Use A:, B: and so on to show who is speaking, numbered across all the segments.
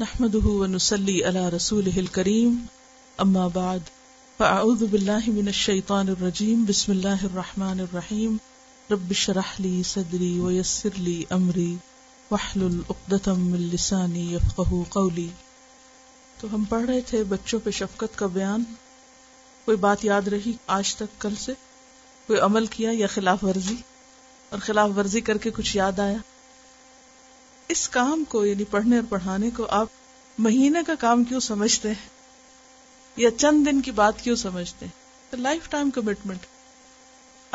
A: نحمده ونسلي على رسوله الكريم علا بعد کریم بالله من الشيطان الرجيم بسم الله الرحمن الرحيم رب لي صدري ويسر لي ربراہلی صدری و من لساني واہل قولي تو ہم پڑھ رہے تھے بچوں پہ شفقت کا بیان کوئی بات یاد رہی آج تک کل سے کوئی عمل کیا یا خلاف ورزی اور خلاف ورزی کر کے کچھ یاد آیا اس کام کو یعنی پڑھنے اور پڑھانے کو آپ مہینے کا کام کیوں سمجھتے ہیں یا چند دن کی بات کیوں سمجھتے ہیں لائف ٹائم کمٹمنٹ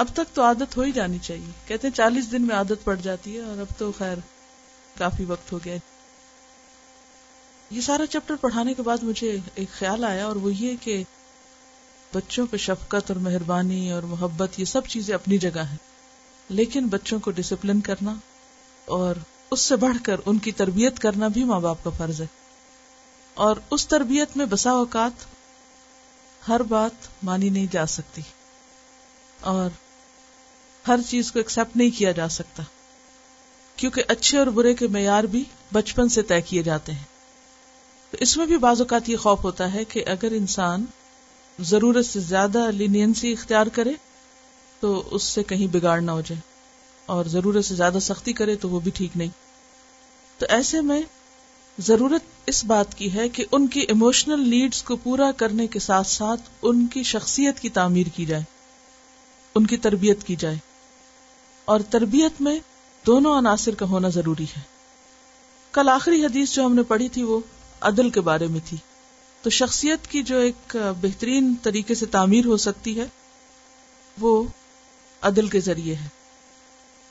A: اب تک تو عادت ہو ہی جانی چاہیے کہتے ہیں چالیس دن میں عادت پڑ جاتی ہے اور اب تو خیر کافی وقت ہو گیا یہ سارا چیپٹر پڑھانے کے بعد مجھے ایک خیال آیا اور وہ یہ کہ بچوں پہ شفقت اور مہربانی اور محبت یہ سب چیزیں اپنی جگہ ہیں لیکن بچوں کو ڈسپلن کرنا اور اس سے بڑھ کر ان کی تربیت کرنا بھی ماں باپ کا فرض ہے اور اس تربیت میں بسا اوقات ہر بات مانی نہیں جا سکتی اور ہر چیز کو ایکسپٹ نہیں کیا جا سکتا کیونکہ اچھے اور برے کے معیار بھی بچپن سے طے کیے جاتے ہیں تو اس میں بھی بعض اوقات یہ خوف ہوتا ہے کہ اگر انسان ضرورت سے زیادہ لینینسی اختیار کرے تو اس سے کہیں بگاڑ نہ ہو جائے اور ضرورت سے زیادہ سختی کرے تو وہ بھی ٹھیک نہیں تو ایسے میں ضرورت اس بات کی ہے کہ ان کی ایموشنل نیڈس کو پورا کرنے کے ساتھ ساتھ ان کی شخصیت کی تعمیر کی جائے ان کی تربیت کی جائے اور تربیت میں دونوں عناصر کا ہونا ضروری ہے کل آخری حدیث جو ہم نے پڑھی تھی وہ عدل کے بارے میں تھی تو شخصیت کی جو ایک بہترین طریقے سے تعمیر ہو سکتی ہے وہ عدل کے ذریعے ہے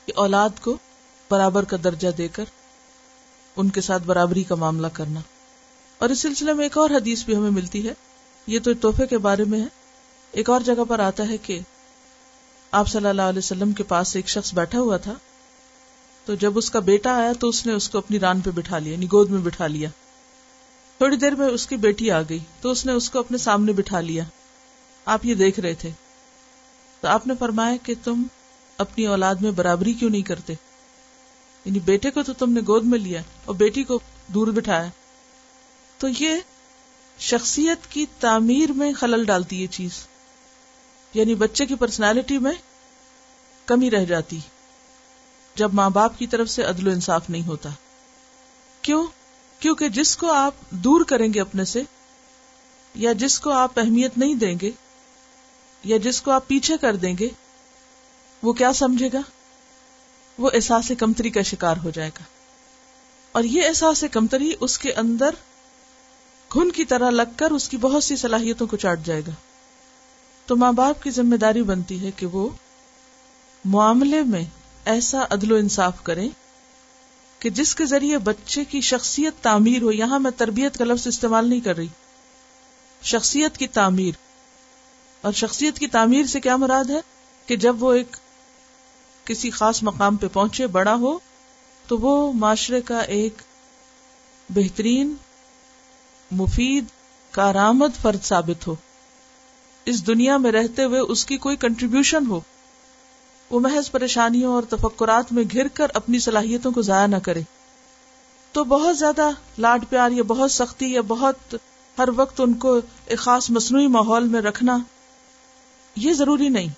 A: کہ اولاد کو برابر کا درجہ دے کر ان کے ساتھ برابری کا معاملہ کرنا اور اس سلسلے میں ایک اور حدیث بھی ہمیں ملتی ہے یہ تو تحفے کے بارے میں ہے ایک اور جگہ پر آتا ہے کہ آپ صلی اللہ علیہ وسلم کے پاس ایک شخص بیٹھا ہوا تھا تو جب اس کا بیٹا آیا تو اس نے اس کو اپنی ران پہ بٹھا لیا یعنی گود میں بٹھا لیا تھوڑی دیر میں اس کی بیٹی آ گئی تو اس اس نے کو اپنے سامنے بٹھا لیا آپ یہ دیکھ رہے تھے تو آپ نے فرمایا کہ تم اپنی اولاد میں برابری کیوں نہیں کرتے یعنی بیٹے کو تو تم نے گود میں لیا اور بیٹی کو دور بٹھایا تو یہ شخصیت کی تعمیر میں خلل ڈالتی یہ چیز یعنی بچے کی پرسنالٹی میں کمی رہ جاتی جب ماں باپ کی طرف سے عدل و انصاف نہیں ہوتا کیوں کیونکہ جس کو آپ دور کریں گے اپنے سے یا جس کو آپ اہمیت نہیں دیں گے یا جس کو آپ پیچھے کر دیں گے وہ کیا سمجھے گا وہ احساس کمتری کا شکار ہو جائے گا اور یہ احساس کمتری اس کے اندر گھن کی طرح لگ کر اس کی بہت سی صلاحیتوں کو چاٹ جائے گا تو ماں باپ کی ذمہ داری بنتی ہے کہ وہ معاملے میں ایسا عدل و انصاف کریں کہ جس کے ذریعے بچے کی شخصیت تعمیر ہو یہاں میں تربیت کا لفظ استعمال نہیں کر رہی شخصیت کی تعمیر اور شخصیت کی تعمیر سے کیا مراد ہے کہ جب وہ ایک کسی خاص مقام پہ پہنچے بڑا ہو تو وہ معاشرے کا ایک بہترین مفید کارآمد فرد ثابت ہو اس دنیا میں رہتے ہوئے اس کی کوئی کنٹریبیوشن ہو وہ محض پریشانیوں اور تفکرات میں گھر کر اپنی صلاحیتوں کو ضائع نہ کرے تو بہت زیادہ لاڈ پیار یا بہت سختی یا بہت ہر وقت ان کو ایک خاص مصنوعی ماحول میں رکھنا یہ ضروری نہیں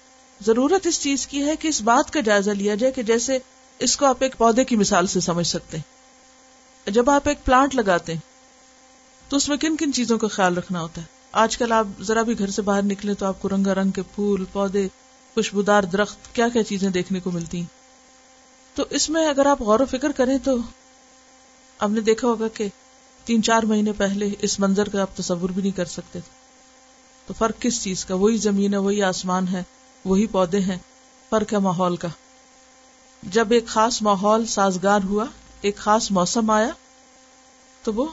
A: ضرورت اس چیز کی ہے کہ اس بات کا جائزہ لیا جائے کہ جیسے اس کو آپ ایک پودے کی مثال سے سمجھ سکتے ہیں جب آپ ایک پلانٹ لگاتے ہیں تو اس میں کن کن چیزوں کا خیال رکھنا ہوتا ہے آج کل آپ ذرا بھی گھر سے باہر نکلے تو آپ کو رنگا رنگ کے پھول پودے خوشبودار درخت کیا کیا چیزیں دیکھنے کو ملتی ہیں تو اس میں اگر آپ غور و فکر کریں تو آپ نے دیکھا ہوگا کہ تین چار مہینے پہلے اس منظر کا آپ تصور بھی نہیں کر سکتے تو فرق کس چیز کا وہی زمین ہے وہی آسمان ہے وہی پودے ہیں فرق ہے ماحول کا جب ایک خاص ماحول سازگار ہوا ایک خاص موسم آیا تو وہ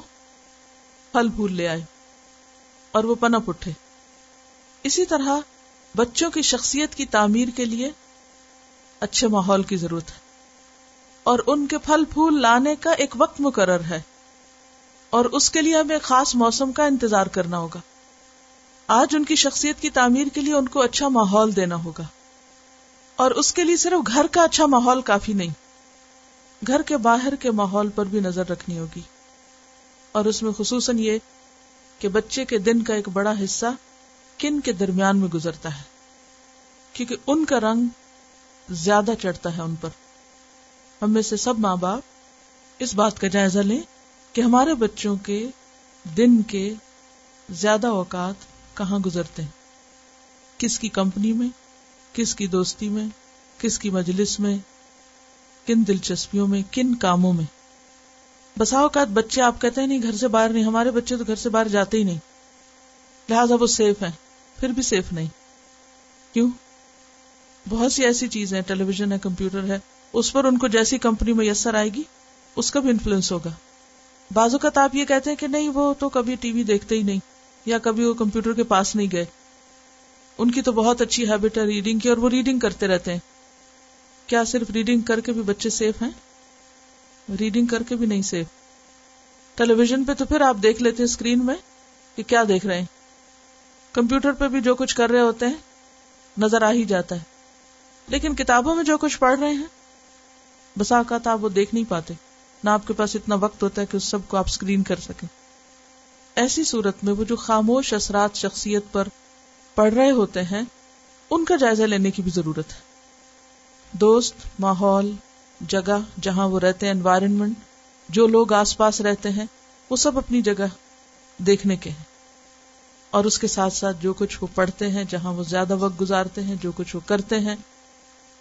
A: پھل پھول لے آئے اور وہ پنپ اٹھے اسی طرح بچوں کی شخصیت کی تعمیر کے لیے اچھے ماحول کی ضرورت ہے اور ان کے پھل پھول لانے کا ایک وقت مقرر ہے اور اس کے لیے ہمیں خاص موسم کا انتظار کرنا ہوگا آج ان کی شخصیت کی تعمیر کے لیے ان کو اچھا ماحول دینا ہوگا اور اس کے لیے صرف گھر کا اچھا ماحول کافی نہیں گھر کے باہر کے ماحول پر بھی نظر رکھنی ہوگی اور اس میں خصوصاً یہ کہ بچے کے دن کا ایک بڑا حصہ کن کے درمیان میں گزرتا ہے کیونکہ ان کا رنگ زیادہ چڑھتا ہے ان پر ہم میں سے سب ماں باپ اس بات کا جائزہ لیں کہ ہمارے بچوں کے دن کے زیادہ اوقات کہاں گزرتے ہیں کس کی کمپنی میں کس کی دوستی میں کس کی مجلس میں کن دلچسپیوں میں کن کاموں میں بسا اوقات بچے آپ کہتے ہیں نہیں گھر سے باہر نہیں ہمارے بچے تو گھر سے باہر جاتے ہی نہیں لہذا وہ سیف ہیں پھر بھی سیف نہیں کیوں بہت سی ایسی چیزیں ٹیلی ویژن ہے کمپیوٹر ہے اس پر ان کو جیسی کمپنی میسر آئے گی اس کا بھی انفلوئنس ہوگا اوقات آپ یہ کہتے ہیں کہ نہیں وہ تو کبھی ٹی وی دیکھتے ہی نہیں یا کبھی وہ کمپیوٹر کے پاس نہیں گئے ان کی تو بہت اچھی ہیبٹ ہے ریڈنگ کی اور وہ ریڈنگ کرتے رہتے ہیں کیا صرف ریڈنگ کر کے بھی بچے سیف ہیں ریڈنگ کر کے بھی نہیں سیف ٹیلی ویژن پہ تو پھر آپ دیکھ لیتے ہیں اسکرین میں کہ کیا دیکھ رہے ہیں کمپیوٹر پہ بھی جو کچھ کر رہے ہوتے ہیں نظر آ ہی جاتا ہے لیکن کتابوں میں جو کچھ پڑھ رہے ہیں بسا اوقات آپ وہ دیکھ نہیں پاتے نہ آپ کے پاس اتنا وقت ہوتا ہے کہ اس سب کو آپ اسکرین کر سکیں ایسی صورت میں وہ جو خاموش اثرات شخصیت پر پڑھ رہے ہوتے ہیں ان کا جائزہ لینے کی بھی ضرورت ہے دوست ماحول جگہ جہاں وہ رہتے ہیں انوائرمنٹ جو لوگ آس پاس رہتے ہیں وہ سب اپنی جگہ دیکھنے کے ہیں اور اس کے ساتھ ساتھ جو کچھ وہ پڑھتے ہیں جہاں وہ زیادہ وقت گزارتے ہیں جو کچھ وہ کرتے ہیں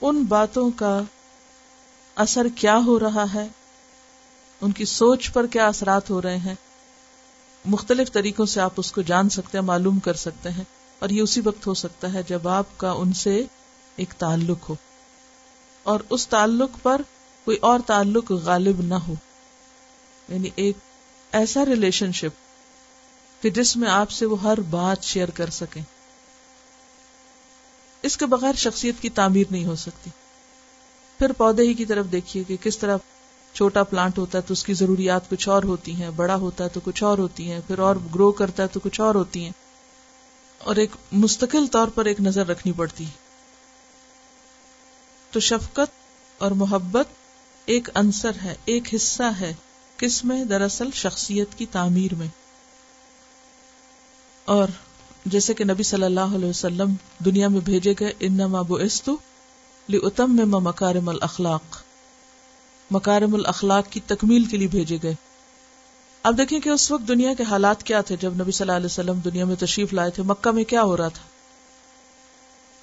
A: ان باتوں کا اثر کیا ہو رہا ہے ان کی سوچ پر کیا اثرات ہو رہے ہیں مختلف طریقوں سے آپ اس کو جان سکتے ہیں معلوم کر سکتے ہیں اور یہ اسی وقت ہو سکتا ہے جب آپ کا ان سے ایک تعلق ہو اور اس تعلق پر کوئی اور تعلق غالب نہ ہو یعنی ایک ایسا ریلیشن شپ کہ جس میں آپ سے وہ ہر بات شیئر کر سکیں اس کے بغیر شخصیت کی تعمیر نہیں ہو سکتی پھر پودے ہی کی طرف دیکھیے کہ کس طرح چھوٹا پلانٹ ہوتا ہے تو اس کی ضروریات کچھ اور ہوتی ہیں بڑا ہوتا ہے تو کچھ اور ہوتی ہیں پھر اور گرو کرتا ہے تو کچھ اور ہوتی ہیں اور ایک مستقل طور پر ایک نظر رکھنی پڑتی تو شفقت اور محبت ایک عنصر ہے ایک حصہ ہے کس میں دراصل شخصیت کی تعمیر میں اور جیسے کہ نبی صلی اللہ علیہ وسلم دنیا میں بھیجے گئے انما لی اتم میں مکارم الاخلاق مکارم الاخلاق کی تکمیل کے لیے بھیجے گئے اب دیکھیں کہ اس وقت دنیا کے حالات کیا تھے جب نبی صلی اللہ علیہ وسلم دنیا میں تشریف لائے تھے مکہ میں کیا ہو رہا تھا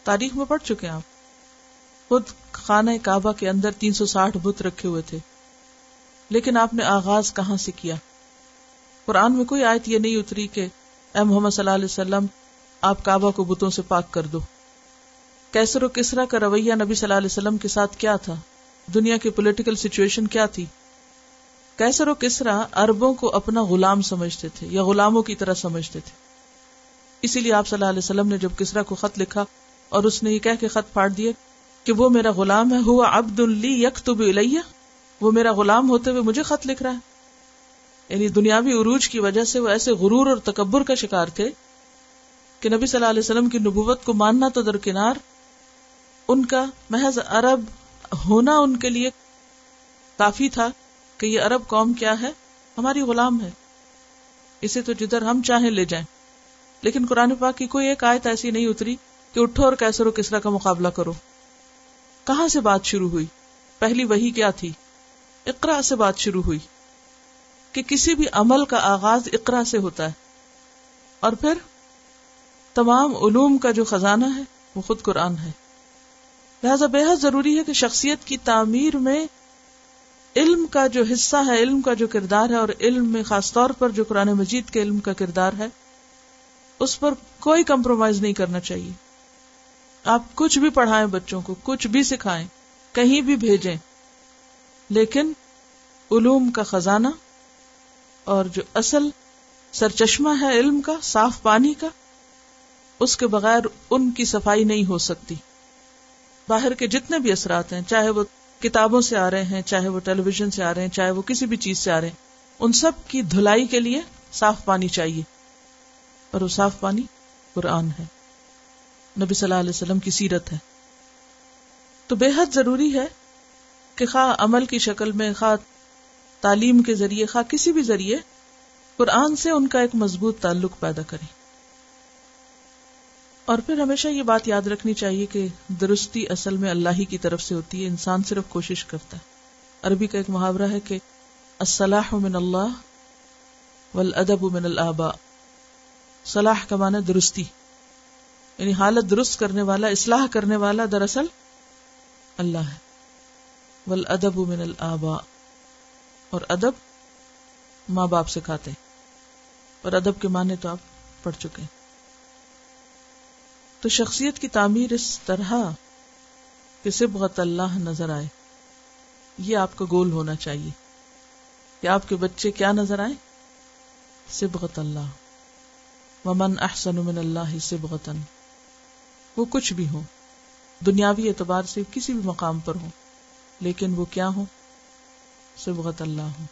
A: تاریخ میں پڑھ چکے آپ خود خانہ کعبہ کے اندر تین سو ساٹھ بت رکھے ہوئے تھے لیکن آپ نے آغاز کہاں سے کیا قرآن میں کوئی آیت یہ نہیں اتری کہ اے محمد صلی اللہ علیہ وسلم آپ کعبہ کو بتوں سے پاک کر دو کیسر و کسرا کا رویہ نبی صلی اللہ علیہ وسلم کے ساتھ کیا تھا دنیا کی پولیٹیکل سچویشن کیا تھی کیسر و کسرا اربوں کو اپنا غلام سمجھتے تھے یا غلاموں کی طرح سمجھتے تھے اسی لیے آپ صلی اللہ علیہ وسلم نے جب کسرا کو خط لکھا اور اس نے یہ کہہ کے خط پھاڑ دیا کہ وہ میرا غلام ہے ہوا عبد اللی یک تو وہ میرا غلام ہوتے ہوئے مجھے خط لکھ رہا ہے یعنی دنیاوی عروج کی وجہ سے وہ ایسے غرور اور تکبر کا شکار تھے کہ نبی صلی اللہ علیہ وسلم کی نبوت کو ماننا تو درکنار ان کا محض عرب ہونا ان کے لیے کافی تھا کہ یہ عرب قوم کیا ہے ہماری غلام ہے اسے تو جدھر ہم چاہیں لے جائیں لیکن قرآن پاک کی کوئی ایک آیت ایسی نہیں اتری کہ اٹھو اور کیسر و کسرا کا مقابلہ کرو کہاں سے بات شروع ہوئی پہلی وہی کیا تھی اقرا سے بات شروع ہوئی کہ کسی بھی عمل کا آغاز اقرا سے ہوتا ہے اور پھر تمام علوم کا جو خزانہ ہے وہ خود قرآن ہے لہذا بے حد ضروری ہے کہ شخصیت کی تعمیر میں علم کا جو حصہ ہے علم کا جو کردار ہے اور علم میں خاص طور پر جو قرآن مجید کے علم کا کردار ہے اس پر کوئی کمپرومائز نہیں کرنا چاہیے آپ کچھ بھی پڑھائیں بچوں کو کچھ بھی سکھائیں کہیں بھی بھیجیں لیکن علوم کا خزانہ اور جو اصل سرچشمہ ہے علم کا صاف پانی کا اس کے بغیر ان کی صفائی نہیں ہو سکتی باہر کے جتنے بھی اثرات ہیں چاہے وہ کتابوں سے آ رہے ہیں چاہے وہ ٹیلی ویژن سے آ رہے ہیں چاہے وہ کسی بھی چیز سے آ رہے ہیں ان سب کی دھلائی کے لیے صاف پانی چاہیے اور وہ صاف پانی قرآن ہے نبی صلی اللہ علیہ وسلم کی سیرت ہے تو بے حد ضروری ہے کہ خواہ عمل کی شکل میں خواہ تعلیم کے ذریعے خواہ کسی بھی ذریعے قرآن سے ان کا ایک مضبوط تعلق پیدا کریں اور پھر ہمیشہ یہ بات یاد رکھنی چاہیے کہ درستی اصل میں اللہ ہی کی طرف سے ہوتی ہے انسان صرف کوشش کرتا ہے عربی کا ایک محاورہ ہے کہ الصلاح من اللہ والادب من الآباء صلاح کا معنی درستی یعنی حالت درست کرنے والا اصلاح کرنے والا دراصل اللہ ہے والادب من الآباء اور ادب ماں باپ سکھاتے ہیں اور ادب کے معنی تو آپ پڑھ چکے ہیں تو شخصیت کی تعمیر اس طرح کہ سبغت اللہ نظر آئے یہ آپ کا گول ہونا چاہیے کہ آپ کے بچے کیا نظر آئے سبغت اللہ ممن احسن من اللہ سبغتن وہ کچھ بھی ہوں دنیاوی اعتبار سے کسی بھی مقام پر ہوں لیکن وہ کیا ہو سبغت اللہ ہوں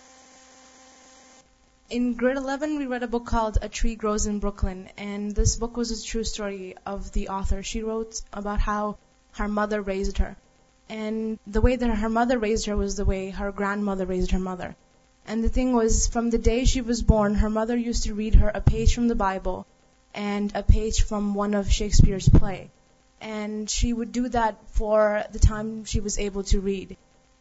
B: In grade 11, we read a book called A Tree Grows in Brooklyn, and this book was a true story of the author. She wrote about how her mother raised her, and the way that her mother raised her was the way her grandmother raised her mother. And the thing was, from the day she was born, her mother used to read her a page from the Bible and a page from one of Shakespeare's play. And she would do that for the time she was able to read.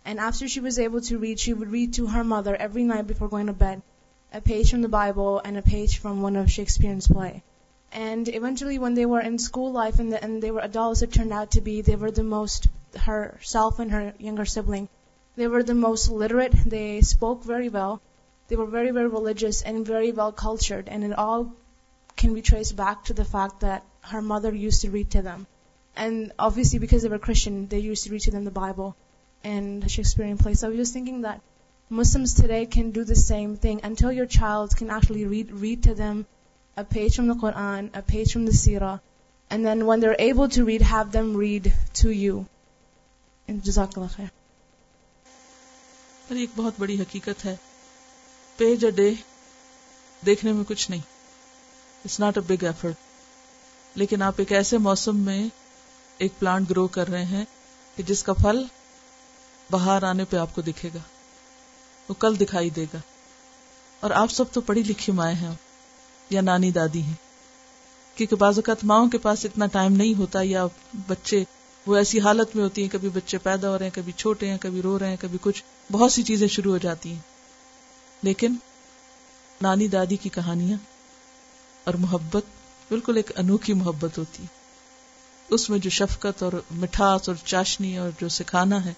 B: And after she was able to read, she would read to her mother every night before going to bed. Beyond age from one of Shakespeareans by and eventually one they were in life they are the most herself and her younger sibling they are the most literate they spoke very well they were very very religious and very well cultured and all can choices back to the fact that her mother you to read them and obviously because ever question they you to reach up singing that Muslims today can do the same thing until your child can actually read, read to them a page from the Quran, a page from the Sirah, and then when they're able to read, have them read to you. Jazakallah khair.
A: اور ایک بہت بڑی حقیقت ہے page a day دیکھنے میں کچھ نہیں it's not a big effort لیکن آپ ایک ایسے موسم میں ایک پلانٹ گرو کر رہے ہیں کہ جس کا پھل باہر آنے پہ آپ کو دکھے گا وہ کل دکھائی دے گا اور آپ سب تو پڑھی لکھی مائیں ہیں یا نانی دادی ہیں کیونکہ بعض اوقات ماؤں کے پاس اتنا ٹائم نہیں ہوتا یا بچے وہ ایسی حالت میں ہوتی ہیں کبھی بچے پیدا ہو رہے ہیں کبھی چھوٹے ہیں کبھی رو رہے ہیں کبھی کچھ بہت سی چیزیں شروع ہو جاتی ہیں لیکن نانی دادی کی کہانیاں اور محبت بالکل ایک انوکھی محبت ہوتی ہے اس میں جو شفقت اور مٹھاس اور چاشنی اور جو سکھانا ہے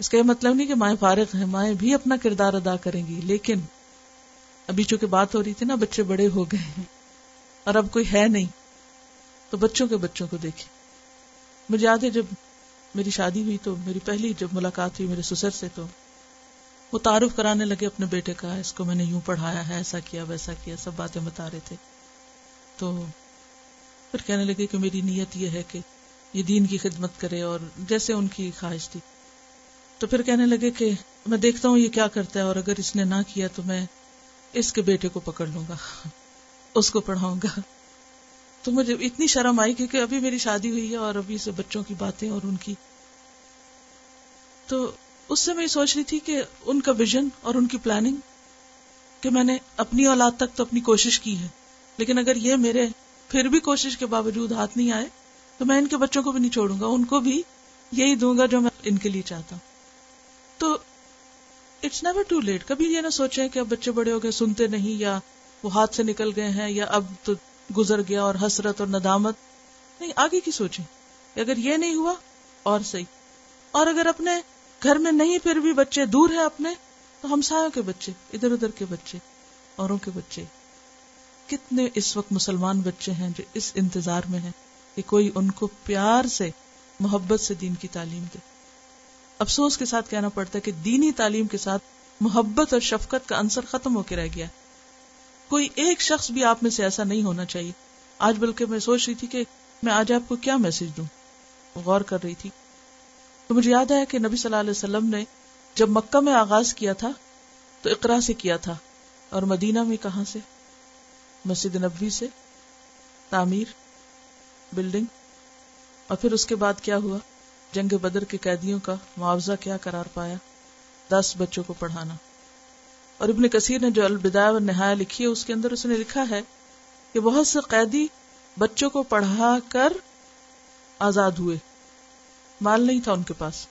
A: اس کا یہ مطلب نہیں کہ مائیں فارغ ہیں مائیں بھی اپنا کردار ادا کریں گی لیکن ابھی چونکہ بات ہو رہی تھی نا بچے بڑے ہو گئے ہیں اور اب کوئی ہے نہیں تو بچوں کے بچوں کو دیکھے مجھے یاد ہے جب میری شادی ہوئی تو میری پہلی جب ملاقات ہوئی میرے سسر سے تو وہ تعارف کرانے لگے اپنے بیٹے کا اس کو میں نے یوں پڑھایا ہے ایسا کیا ویسا کیا سب باتیں بتا رہے تھے تو پھر کہنے لگے کہ میری نیت یہ ہے کہ یہ دین کی خدمت کرے اور جیسے ان کی خواہش تھی تو پھر کہنے لگے کہ میں دیکھتا ہوں یہ کیا کرتا ہے اور اگر اس نے نہ کیا تو میں اس کے بیٹے کو پکڑ لوں گا اس کو پڑھاؤں گا تو مجھے اتنی شرم آئی کیونکہ ابھی میری شادی ہوئی ہے اور ابھی سے بچوں کی باتیں اور ان کی تو اس سے میں یہ سوچ رہی تھی کہ ان کا ویژن اور ان کی پلاننگ کہ میں نے اپنی اولاد تک تو اپنی کوشش کی ہے لیکن اگر یہ میرے پھر بھی کوشش کے باوجود ہاتھ نہیں آئے تو میں ان کے بچوں کو بھی نہیں چھوڑوں گا ان کو بھی یہی دوں گا جو میں ان کے لیے چاہتا ہوں تو اٹس نیور ٹو لیٹ کبھی یہ نہ سوچے کہ اب بچے بڑے ہو گئے سنتے نہیں یا وہ ہاتھ سے نکل گئے ہیں یا اب تو گزر گیا اور حسرت اور ندامت نہیں آگے کی سوچیں اگر یہ نہیں ہوا اور صحیح اور اگر اپنے گھر میں نہیں پھر بھی بچے دور ہیں اپنے تو ہمسایوں کے بچے ادھر ادھر کے بچے اوروں کے بچے کتنے اس وقت مسلمان بچے ہیں جو اس انتظار میں ہیں کہ کوئی ان کو پیار سے محبت سے دین کی تعلیم دے افسوس کے ساتھ کہنا پڑتا ہے کہ دینی تعلیم کے ساتھ محبت اور شفقت کا عنصر ختم ہو کے رہ گیا کوئی ایک شخص بھی آپ میں سے ایسا نہیں ہونا چاہیے آج بلکہ میں سوچ رہی تھی کہ میں آج آپ کو کیا میسج دوں غور کر رہی تھی تو مجھے یاد ہے کہ نبی صلی اللہ علیہ وسلم نے جب مکہ میں آغاز کیا تھا تو اقرا سے کیا تھا اور مدینہ میں کہاں سے مسجد نبوی سے تعمیر بلڈنگ اور پھر اس کے بعد کیا ہوا جنگ بدر کے قیدیوں کا معاوضہ کیا قرار پایا دس بچوں کو پڑھانا اور ابن کثیر نے جو البدا و نہایا لکھی ہے اس کے اندر اس نے لکھا ہے کہ بہت سے قیدی بچوں کو پڑھا کر آزاد ہوئے مال نہیں تھا ان کے پاس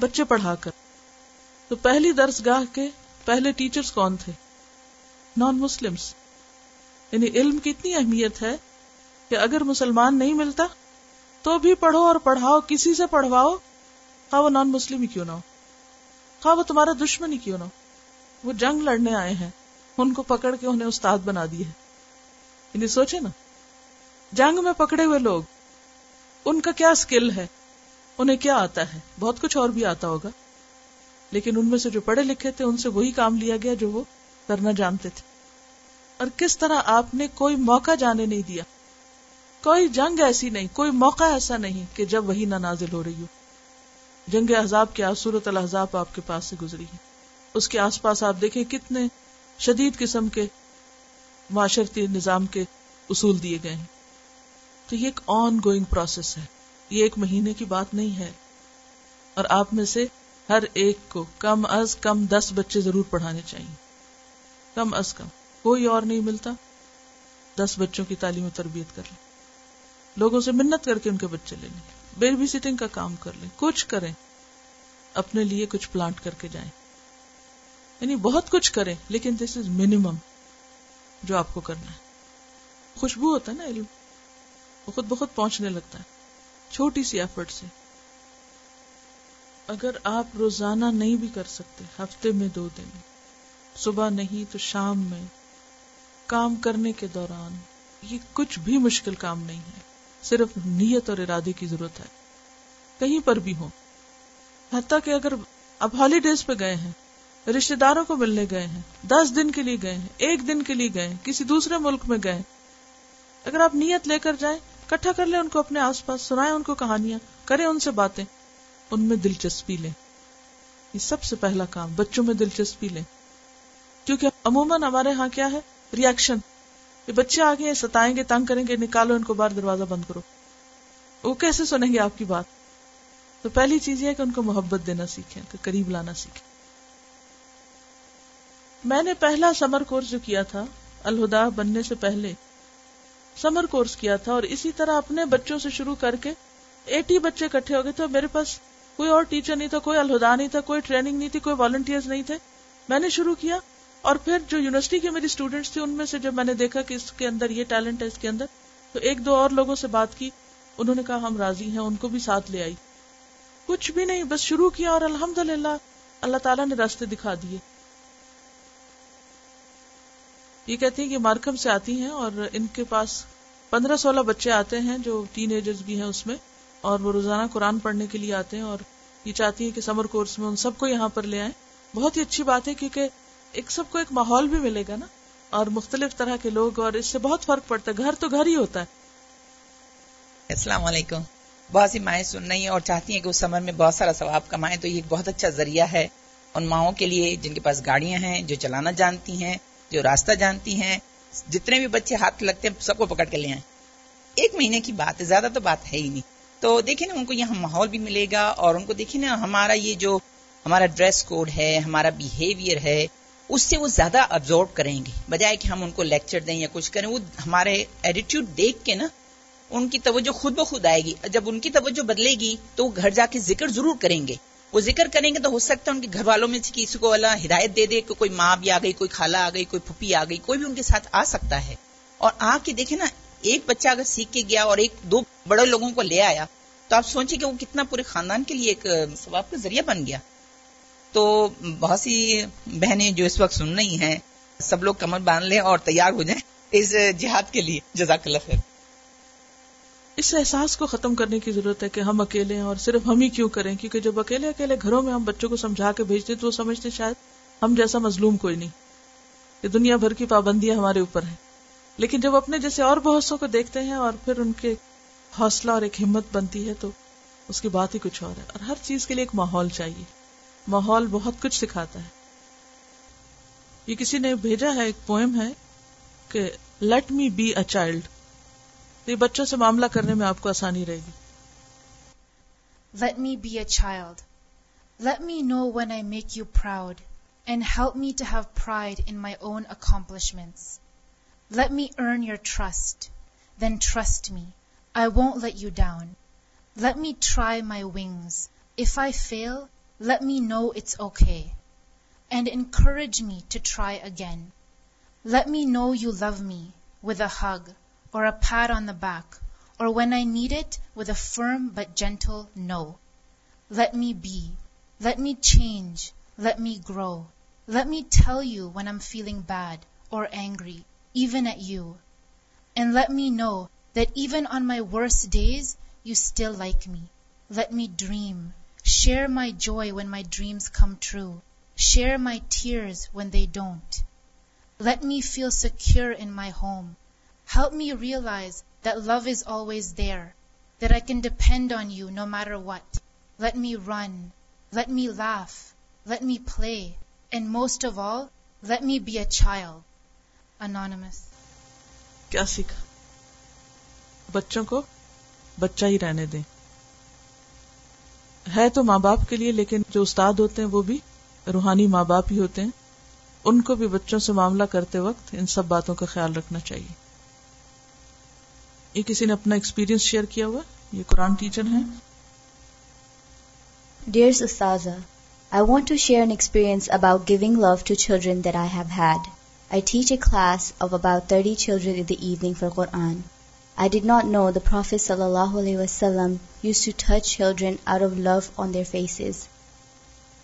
A: بچے پڑھا کر تو پہلی درس گاہ کے پہلے ٹیچرز کون تھے نان مسلمس یعنی علم کی اتنی اہمیت ہے کہ اگر مسلمان نہیں ملتا تو بھی پڑھو اور پڑھاؤ کسی سے پڑھواؤ وہ نان مسلم ہی کیوں نہ ہو وہ تمہارا دشمن ہی کیوں نہ ہو وہ جنگ لڑنے آئے ہیں ان کو پکڑ کے انہیں استاد بنا دی ہے انہیں سوچے نا جنگ میں پکڑے ہوئے لوگ ان کا کیا اسکل ہے انہیں کیا آتا ہے بہت کچھ اور بھی آتا ہوگا لیکن ان میں سے جو پڑھے لکھے تھے ان سے وہی کام لیا گیا جو وہ کرنا جانتے تھے اور کس طرح آپ نے کوئی موقع جانے نہیں دیا کوئی جنگ ایسی نہیں کوئی موقع ایسا نہیں کہ جب وہی نہ نازل ہو رہی ہو جنگ احزاب کے صورت الحضاب آپ کے پاس سے گزری ہے اس کے آس پاس آپ دیکھیں کتنے شدید قسم کے معاشرتی نظام کے اصول دیے گئے ہیں تو یہ ایک آن گوئنگ پروسیس ہے یہ ایک مہینے کی بات نہیں ہے اور آپ میں سے ہر ایک کو کم از کم دس بچے ضرور پڑھانے چاہیے کم از کم کوئی اور نہیں ملتا دس بچوں کی تعلیم و تربیت کر لیں لوگوں سے منت کر کے ان کے بچے لے لیں بیبی سیٹنگ کا کام کر لیں کچھ کریں اپنے لیے کچھ پلانٹ کر کے جائیں یعنی بہت کچھ کریں لیکن دس از منیمم جو آپ کو کرنا ہے خوشبو ہوتا ہے نا علم وہ خود بخود پہنچنے لگتا ہے چھوٹی سی ایفرٹ سے اگر آپ روزانہ نہیں بھی کر سکتے ہفتے میں دو دن صبح نہیں تو شام میں کام کرنے کے دوران یہ کچھ بھی مشکل کام نہیں ہے صرف نیت اور ارادے کی ضرورت ہے کہیں پر بھی حتیٰ کہ اگر آپ ہالیڈیز پہ گئے ہیں رشتے داروں کو ملنے گئے ہیں دس دن کے لیے گئے ہیں ایک دن کے لیے گئے ہیں کسی دوسرے ملک میں گئے اگر آپ نیت لے کر جائیں کٹھا کر لیں ان کو اپنے آس پاس سنائے ان کو کہانیاں کریں ان سے باتیں ان میں دلچسپی لیں یہ سب سے پہلا کام بچوں میں دلچسپی لیں کیونکہ عموماً ہمارے ہاں کیا ہے ریئیکشن یہ بچے آگے ستائیں گے تنگ کریں گے نکالو ان کو باہر دروازہ بند کرو وہ کیسے سنیں گے آپ کی بات تو پہلی چیز یہ کہ ان کو محبت دینا سیکھیں کہ قریب لانا سیکھیں میں نے پہلا سمر کورس جو کیا تھا الہدا بننے سے پہلے سمر کورس کیا تھا اور اسی طرح اپنے بچوں سے شروع کر کے ایٹی بچے اکٹھے ہو گئے تھے میرے پاس کوئی اور ٹیچر نہیں تھا کوئی الہدا نہیں تھا کوئی ٹریننگ نہیں تھی کوئی والنٹیئر نہیں تھے میں نے شروع کیا اور پھر جو یونیورسٹی کے میری اسٹوڈینٹس تھے ان میں سے جب میں نے دیکھا کہ اس کے اندر یہ ٹیلنٹ ہے اس کے اندر تو ایک دو اور لوگوں سے بات کی انہوں نے کہا ہم راضی ہیں ان کو بھی ساتھ لے آئی کچھ بھی نہیں بس شروع کیا اور الحمد للہ اللہ تعالیٰ نے راستے دکھا دیے یہ کہتے ہیں کہ مارکم سے آتی ہیں اور ان کے پاس پندرہ سولہ بچے آتے ہیں جو ٹین ایجرز بھی ہیں اس میں اور وہ روزانہ قرآن پڑھنے کے لیے آتے ہیں اور یہ چاہتی ہیں کہ سمر کورس میں ان سب کو یہاں پر لے آئیں بہت ہی اچھی بات ہے کیونکہ ایک سب کو ایک ماحول بھی ملے گا نا اور مختلف طرح کے لوگ اور اس سے بہت فرق پڑتا ہے گھر گھر تو ہی ہوتا ہے
C: السلام علیکم بہت سی مائیں سن رہی ہیں اور چاہتی ہیں کہ اس سمر میں بہت سارا ثواب کمائیں تو یہ ایک بہت اچھا ذریعہ ہے ان ماؤں کے لیے جن کے پاس گاڑیاں ہیں جو چلانا جانتی ہیں جو راستہ جانتی ہیں جتنے بھی بچے ہاتھ لگتے ہیں سب کو پکڑ کے لے آئیں ایک مہینے کی بات ہے زیادہ تو بات ہے ہی نہیں تو دیکھیں نا ان کو یہاں ماحول بھی ملے گا اور ان کو دیکھیں نا ہمارا یہ جو ہمارا ڈریس کوڈ ہے ہمارا بیہیویئر ہے اس سے وہ زیادہ ابزور کریں گے بجائے کہ ہم ان کو لیکچر دیں یا کچھ کریں وہ ہمارے ایٹیٹیوڈ دیکھ کے نا ان کی توجہ خود بخود آئے گی جب ان کی توجہ بدلے گی تو وہ گھر جا کے ذکر ضرور کریں گے وہ ذکر کریں گے تو ہو سکتا ہے ان کے گھر والوں میں سے کسی کو اللہ ہدایت دے دے کہ کوئی ماں بھی آ گئی کوئی خالہ آ گئی کوئی پھپھی آ گئی کوئی بھی ان کے ساتھ آ سکتا ہے اور آ کے دیکھیں نا ایک بچہ اگر سیکھ کے گیا اور ایک دو بڑے لوگوں کو لے آیا تو آپ سوچیں کہ وہ کتنا پورے خاندان کے لیے ایک ثواب کا ذریعہ بن گیا تو بہت سی بہنیں جو اس وقت سن رہی ہیں سب لوگ کمر باندھ لیں اور تیار ہو جائیں اس جہاد کے لیے جزاک اللہ خیر
A: اس احساس کو ختم کرنے کی ضرورت ہے کہ ہم اکیلے ہیں اور صرف ہم ہی کیوں کریں کیونکہ جب اکیلے اکیلے گھروں میں ہم بچوں کو سمجھا کے بھیجتے تو وہ سمجھتے شاید ہم جیسا مظلوم کوئی نہیں یہ دنیا بھر کی پابندیاں ہمارے اوپر ہیں لیکن جب اپنے جیسے اور بہت سو کو دیکھتے ہیں اور پھر ان کے حوصلہ اور ایک ہمت بنتی ہے تو اس کی بات ہی کچھ اور ہے اور ہر چیز کے لیے ایک ماحول چاہیے ماحول بہت کچھ سکھاتا ہے یہ کسی نے بھیجا ہے ایک پوئم ہے کہ let me be a child یہ بچوں سے معاملہ کرنے میں آپ کو آسانی رہے گی
D: let me be a child let me know when I make you proud and help me to have pride in my own accomplishment let me earn your trust then trust me I won't let you down let me try my wings if I fail Let me know it's okay, and encourage me to try again. Let me know you love me with a hug or a pat on the back, or when I need it, with a firm but gentle no. Let me be. Let me change. Let me grow. Let me tell you when I'm feeling bad or angry, even at you. And let me know that even on my worst days, you still like me. Let me dream. Share my joy my dreams come through share my tears when they don't let me feel secure in my home help me realise that love is always there there I can depend on you no matter what let me run let me laugh let me play and most of all let me be a child انانس
A: کیا سیکھا بچوں کو بچہ ہی رہنے دیں ہے تو ماں باپ کے لیے لیکن جو استاد ہوتے ہیں وہ بھی روحانی ماں باپ ہی ہوتے ہیں ان کو بھی بچوں سے معاملہ کرتے وقت ان سب باتوں کا خیال رکھنا چاہیے یہ کسی نے اپنا ایکسپیرینس شیئر کیا ہوا یہ قرآن ٹیچر ہیں
E: ڈیئر استاذ I want to share an experience about giving love to children that I have had I teach a class of about thirty children in the evening for Quran I did not know the prophet صلی اللہ علیہ وسلم you you touch children are of love on their faces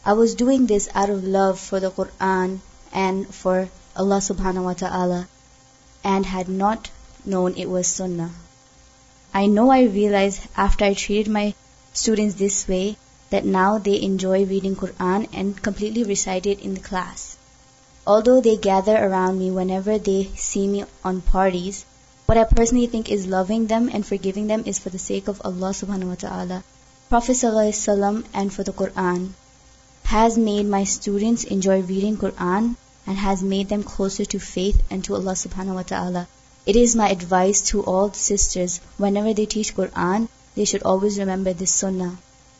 E: I was doing this are of love for the Quran and for Allah سبحان و تعالی and had not known it was say no I realise after I treated my student this way that now they enjoy reading Quran and completely recited in class although they gather around me whenever they see me on prayers What I personally think is loving them and forgiving them is for the sake of Allah subhanahu wa ta'ala, Prophet sallallahu and for the Quran. Has made my students enjoy reading Quran and has made them closer to faith and to Allah subhanahu wa ta'ala. It is my advice to all the sisters, whenever they teach Quran, they should always remember this sunnah.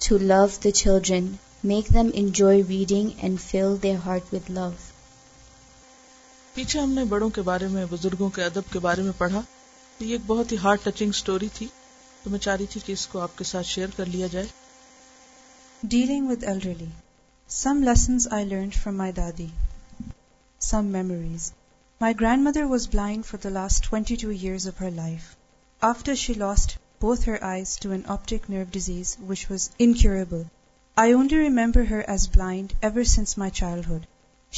E: To love the children, make them enjoy reading and fill their heart with love.
A: پیچھے ہم نے بڑوں کے بارے میں بزرگوں کے ادب کے بارے میں پڑھا یہ ایک بہت ہی ہارڈ ٹچنگ سٹوری تھی تو میں چاہ رہی تھی کہ اس کو آپ کے ساتھ شیئر کر لیا جائے
F: dealing with elderly some lessons I learn from my memories my grandmother was blind for the last twenty two years of her life after she lost both her eyes to an optic nerve disease which was incurable I only remember her as blind ever since my childhood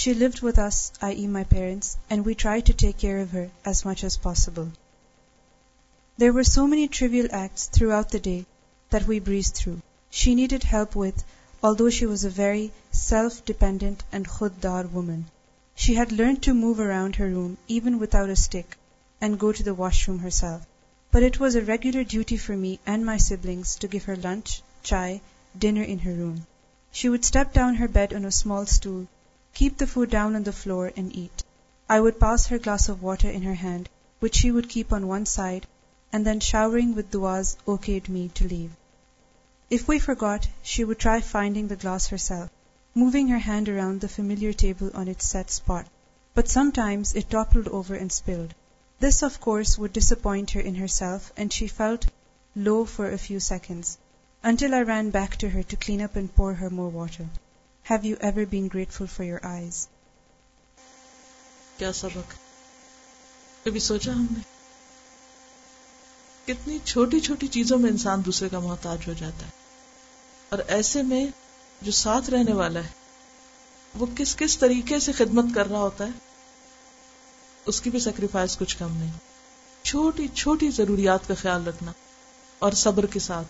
F: she loved with us I E my parents and we try to take care of her as as much possible There were so many trivial acts throughout the day that we breezed through. She needed help with, although she was a very self-dependent and khuddar woman. She had learned to move around her room even without a stick and go to the washroom herself. But it was a regular duty for me and my siblings to give her lunch, chai, dinner in her room. She would step down her bed on a small stool, keep the food down on the floor and eat. I would pass her glass of water in her hand, which she would keep on one side and then shower guard she would try finding the glass her self moving her hand around others would disappoint self and she felt low for
A: few seconds grateful for your eyes کتنی چھوٹی چھوٹی چیزوں میں انسان دوسرے کا محتاج ہو جاتا ہے اور ایسے میں جو ساتھ رہنے والا ہے وہ کس کس طریقے سے خدمت کر رہا ہوتا ہے اس کی بھی سیکریفائس کچھ کم نہیں چھوٹی چھوٹی ضروریات کا خیال رکھنا اور صبر کے ساتھ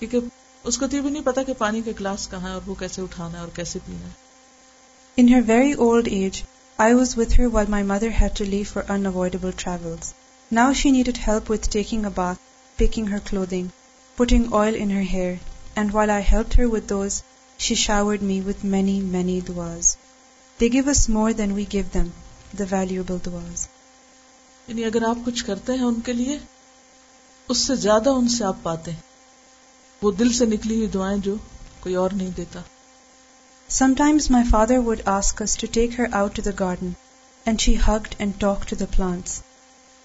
A: کیونکہ اس کو تو بھی نہیں پتا کہ پانی کا گلاس کہاں ہے اور وہ کیسے اٹھانا ہے اور کیسے پینا ہے
F: in her very old age I was with her while my mother had to leave for unavoidable travels now she needed
A: close اگر آپ کچھ کرتے ہیں ان کے لیے اس سے زیادہ آپ پاتے ہیں وہ دل سے نکلی دعائیں جو کوئی اور نہیں دیتا
F: sometimes my father would asks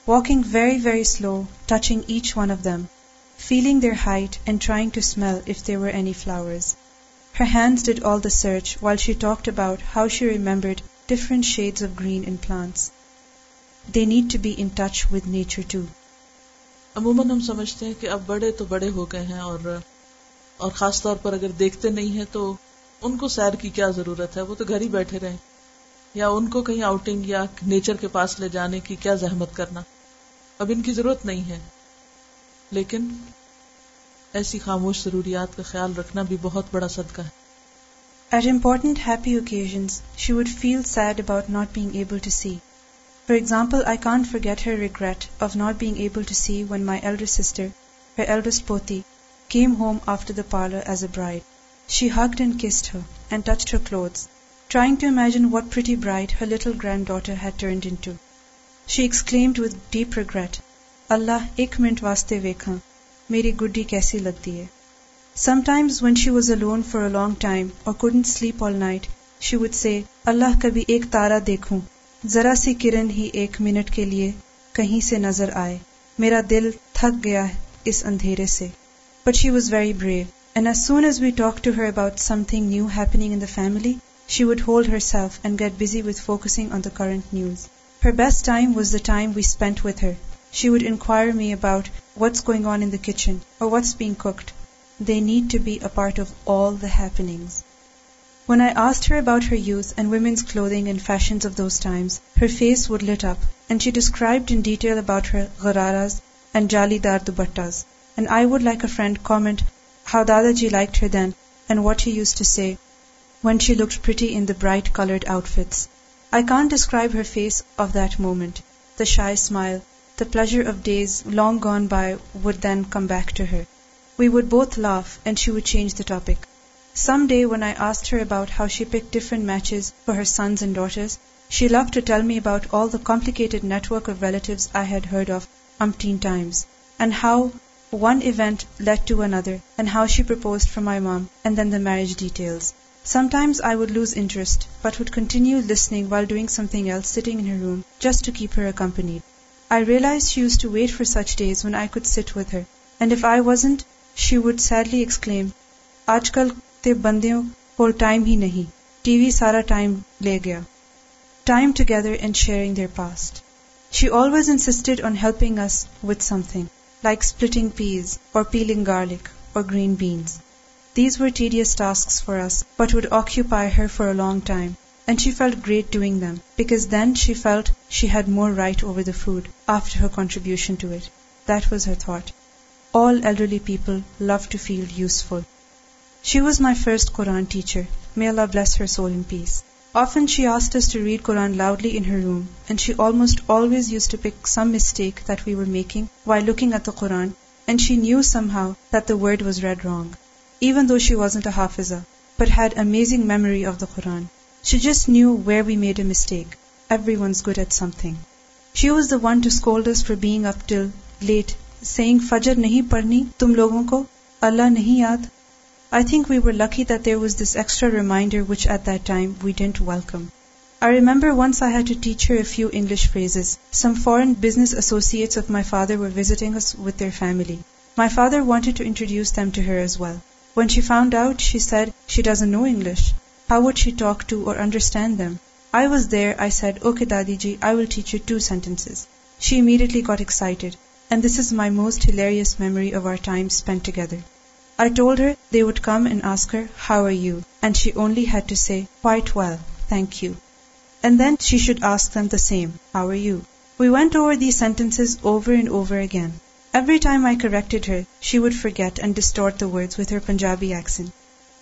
F: walking very very slow touching each one of them feeling their height and trying about how she remembered different shades of green plants they need to be in touch with
A: nature ہم سمجھتے ہیں کہ اب بڑے تو بڑے ہو گئے ہیں اور اور خاص طور پر اگر دیکھتے نہیں ہیں تو ان کو سیر کی کیا ضرورت ہے وہ تو گھر ہی بیٹھے رہیں یا ان کو کہیں آؤٹنگ یا نیچر کے پاس لے جانے کی کیا زحمت کرنا اب ان کی ضرورت نہیں ہے لیکن ایسی خاموش ضروریات کا خیال رکھنا بھی بہت بڑا صدقہ ہے
F: trying to imagine what pretty bright her little granddaughter had turned in to she exclaimed with deep regret Allah ایک منٹ واسطے ویکھا میری گڈی کیسی لگتی ہے sometimes when she was alone for a long time or couldn't sleep all night she would say Allah کبھی ایک تارا دیکھوں ذرا سی کرن ہی ایک منٹ کے لیے کہیں سے نظر آئے میرا دل تھک گیا ہے اس اندھیرے سے but she was very brave and as soon as we talk to her about something new happening in the family she would hold herself and get busy current news was dead she would inquire about وسوگنس wait up and she describe jolly دارڈ I would a how دادا جی like what he when she looks I can't describe her face موومینٹرجاڈرج room keep I realize for such days one I was she would exclaim آج کل تے بندیوں کو time ہی نہیں T V سارا time لے گیا time together and sharing their past she always insisted on helping with something like splitting peas اور پیلنگ گارلک اور green beans These were tedious tasks for us, but would occupy her for a long time, and she felt great doing them, because then she felt she had more right over the food, after her contribution to it. That was her thought. All elderly people love to feel useful. She was my first Quran teacher. May Allah bless her soul in peace. Often she asked us to read Quran loudly in her room, and she almost always used to pick some mistake that we were making while looking at the Quran, and she knew somehow that the word was read wrong. Even though she was not had amazing memory of the Quran she just knew where we made a Fajr نہیں پڑھنی تم لوگوں کو اللہ نہیں یاد I think we was this extra reminder which at that time welcome I remember once phrases some foreign business of my father family my father as well when she found out a no English how would she talk to understand okay every time I corrected her she would would get and distort the word with her Punjabi accent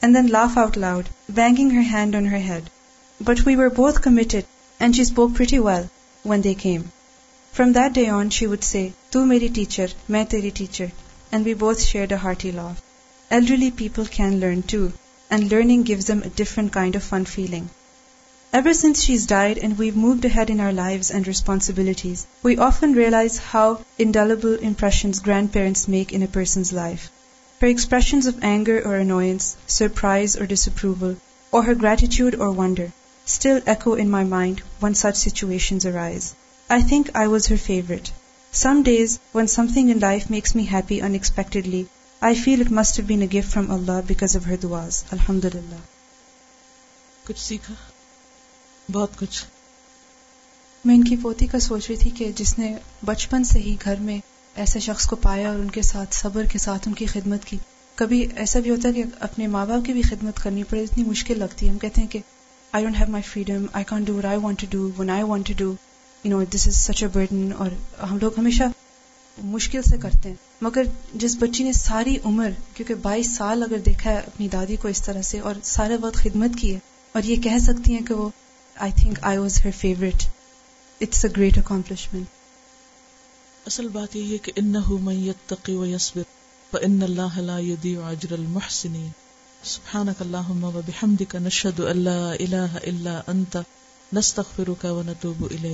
F: and then laugh out loud banging her hand on her head but we were both committed and she spoke pretty well when they came from that day on she would say تو میری teacher میں تیری teacher and we both share the heart he laugh elderly people can learn to and learning gives me a different kind of fun feeling ever since she is died and we've moved ahead in our life and responsibilities we often realize how indelible impressions grandparents make in a person's life her expressions of anger or annoyance surprise or disapproval اور her gratitude اور wonder still echo in my mind when such situations arise I think I was her favourite some days when something in life makes me happy unexpectedly I feel it must been a gift from Allah because of her دعاز الحمد للہ
A: کچھ سیکھا بہت کچھ
F: میں ان کی پوتی کا سوچ رہی تھی کہ جس نے بچپن سے ہی گھر میں ایسے شخص کو پایا اور ان کے ساتھ صبر کے ساتھ ان کی خدمت کی کبھی ایسا بھی ہوتا ہے کہ اپنے ماں باپ کی بھی خدمت کرنی پڑے اتنی مشکل لگتی ہے ہم کہتے ہیں کہ I I I I don't have my freedom do do do want want to to one you know this is such a burden اور ہم لوگ ہمیشہ مشکل سے کرتے ہیں مگر جس بچی نے ساری عمر کیونکہ بائیس سال اگر دیکھا ہے اپنی دادی کو اس طرح سے اور سارے وقت خدمت کی ہے اور یہ کہہ سکتی ہیں کہ وہ I think I was her favourite it's a great accomplishment
A: اصل بات یہ ہے کہ انہو من یتقی و یصبر فان اللہ لا یدیع اجر المحسنین سبحانک اللہم و بحمدک نشہد ان لا الہ الا انت نستغفرک و نتوب الی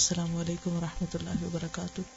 A: السلام علیکم و رحمت اللہ وبرکاتہ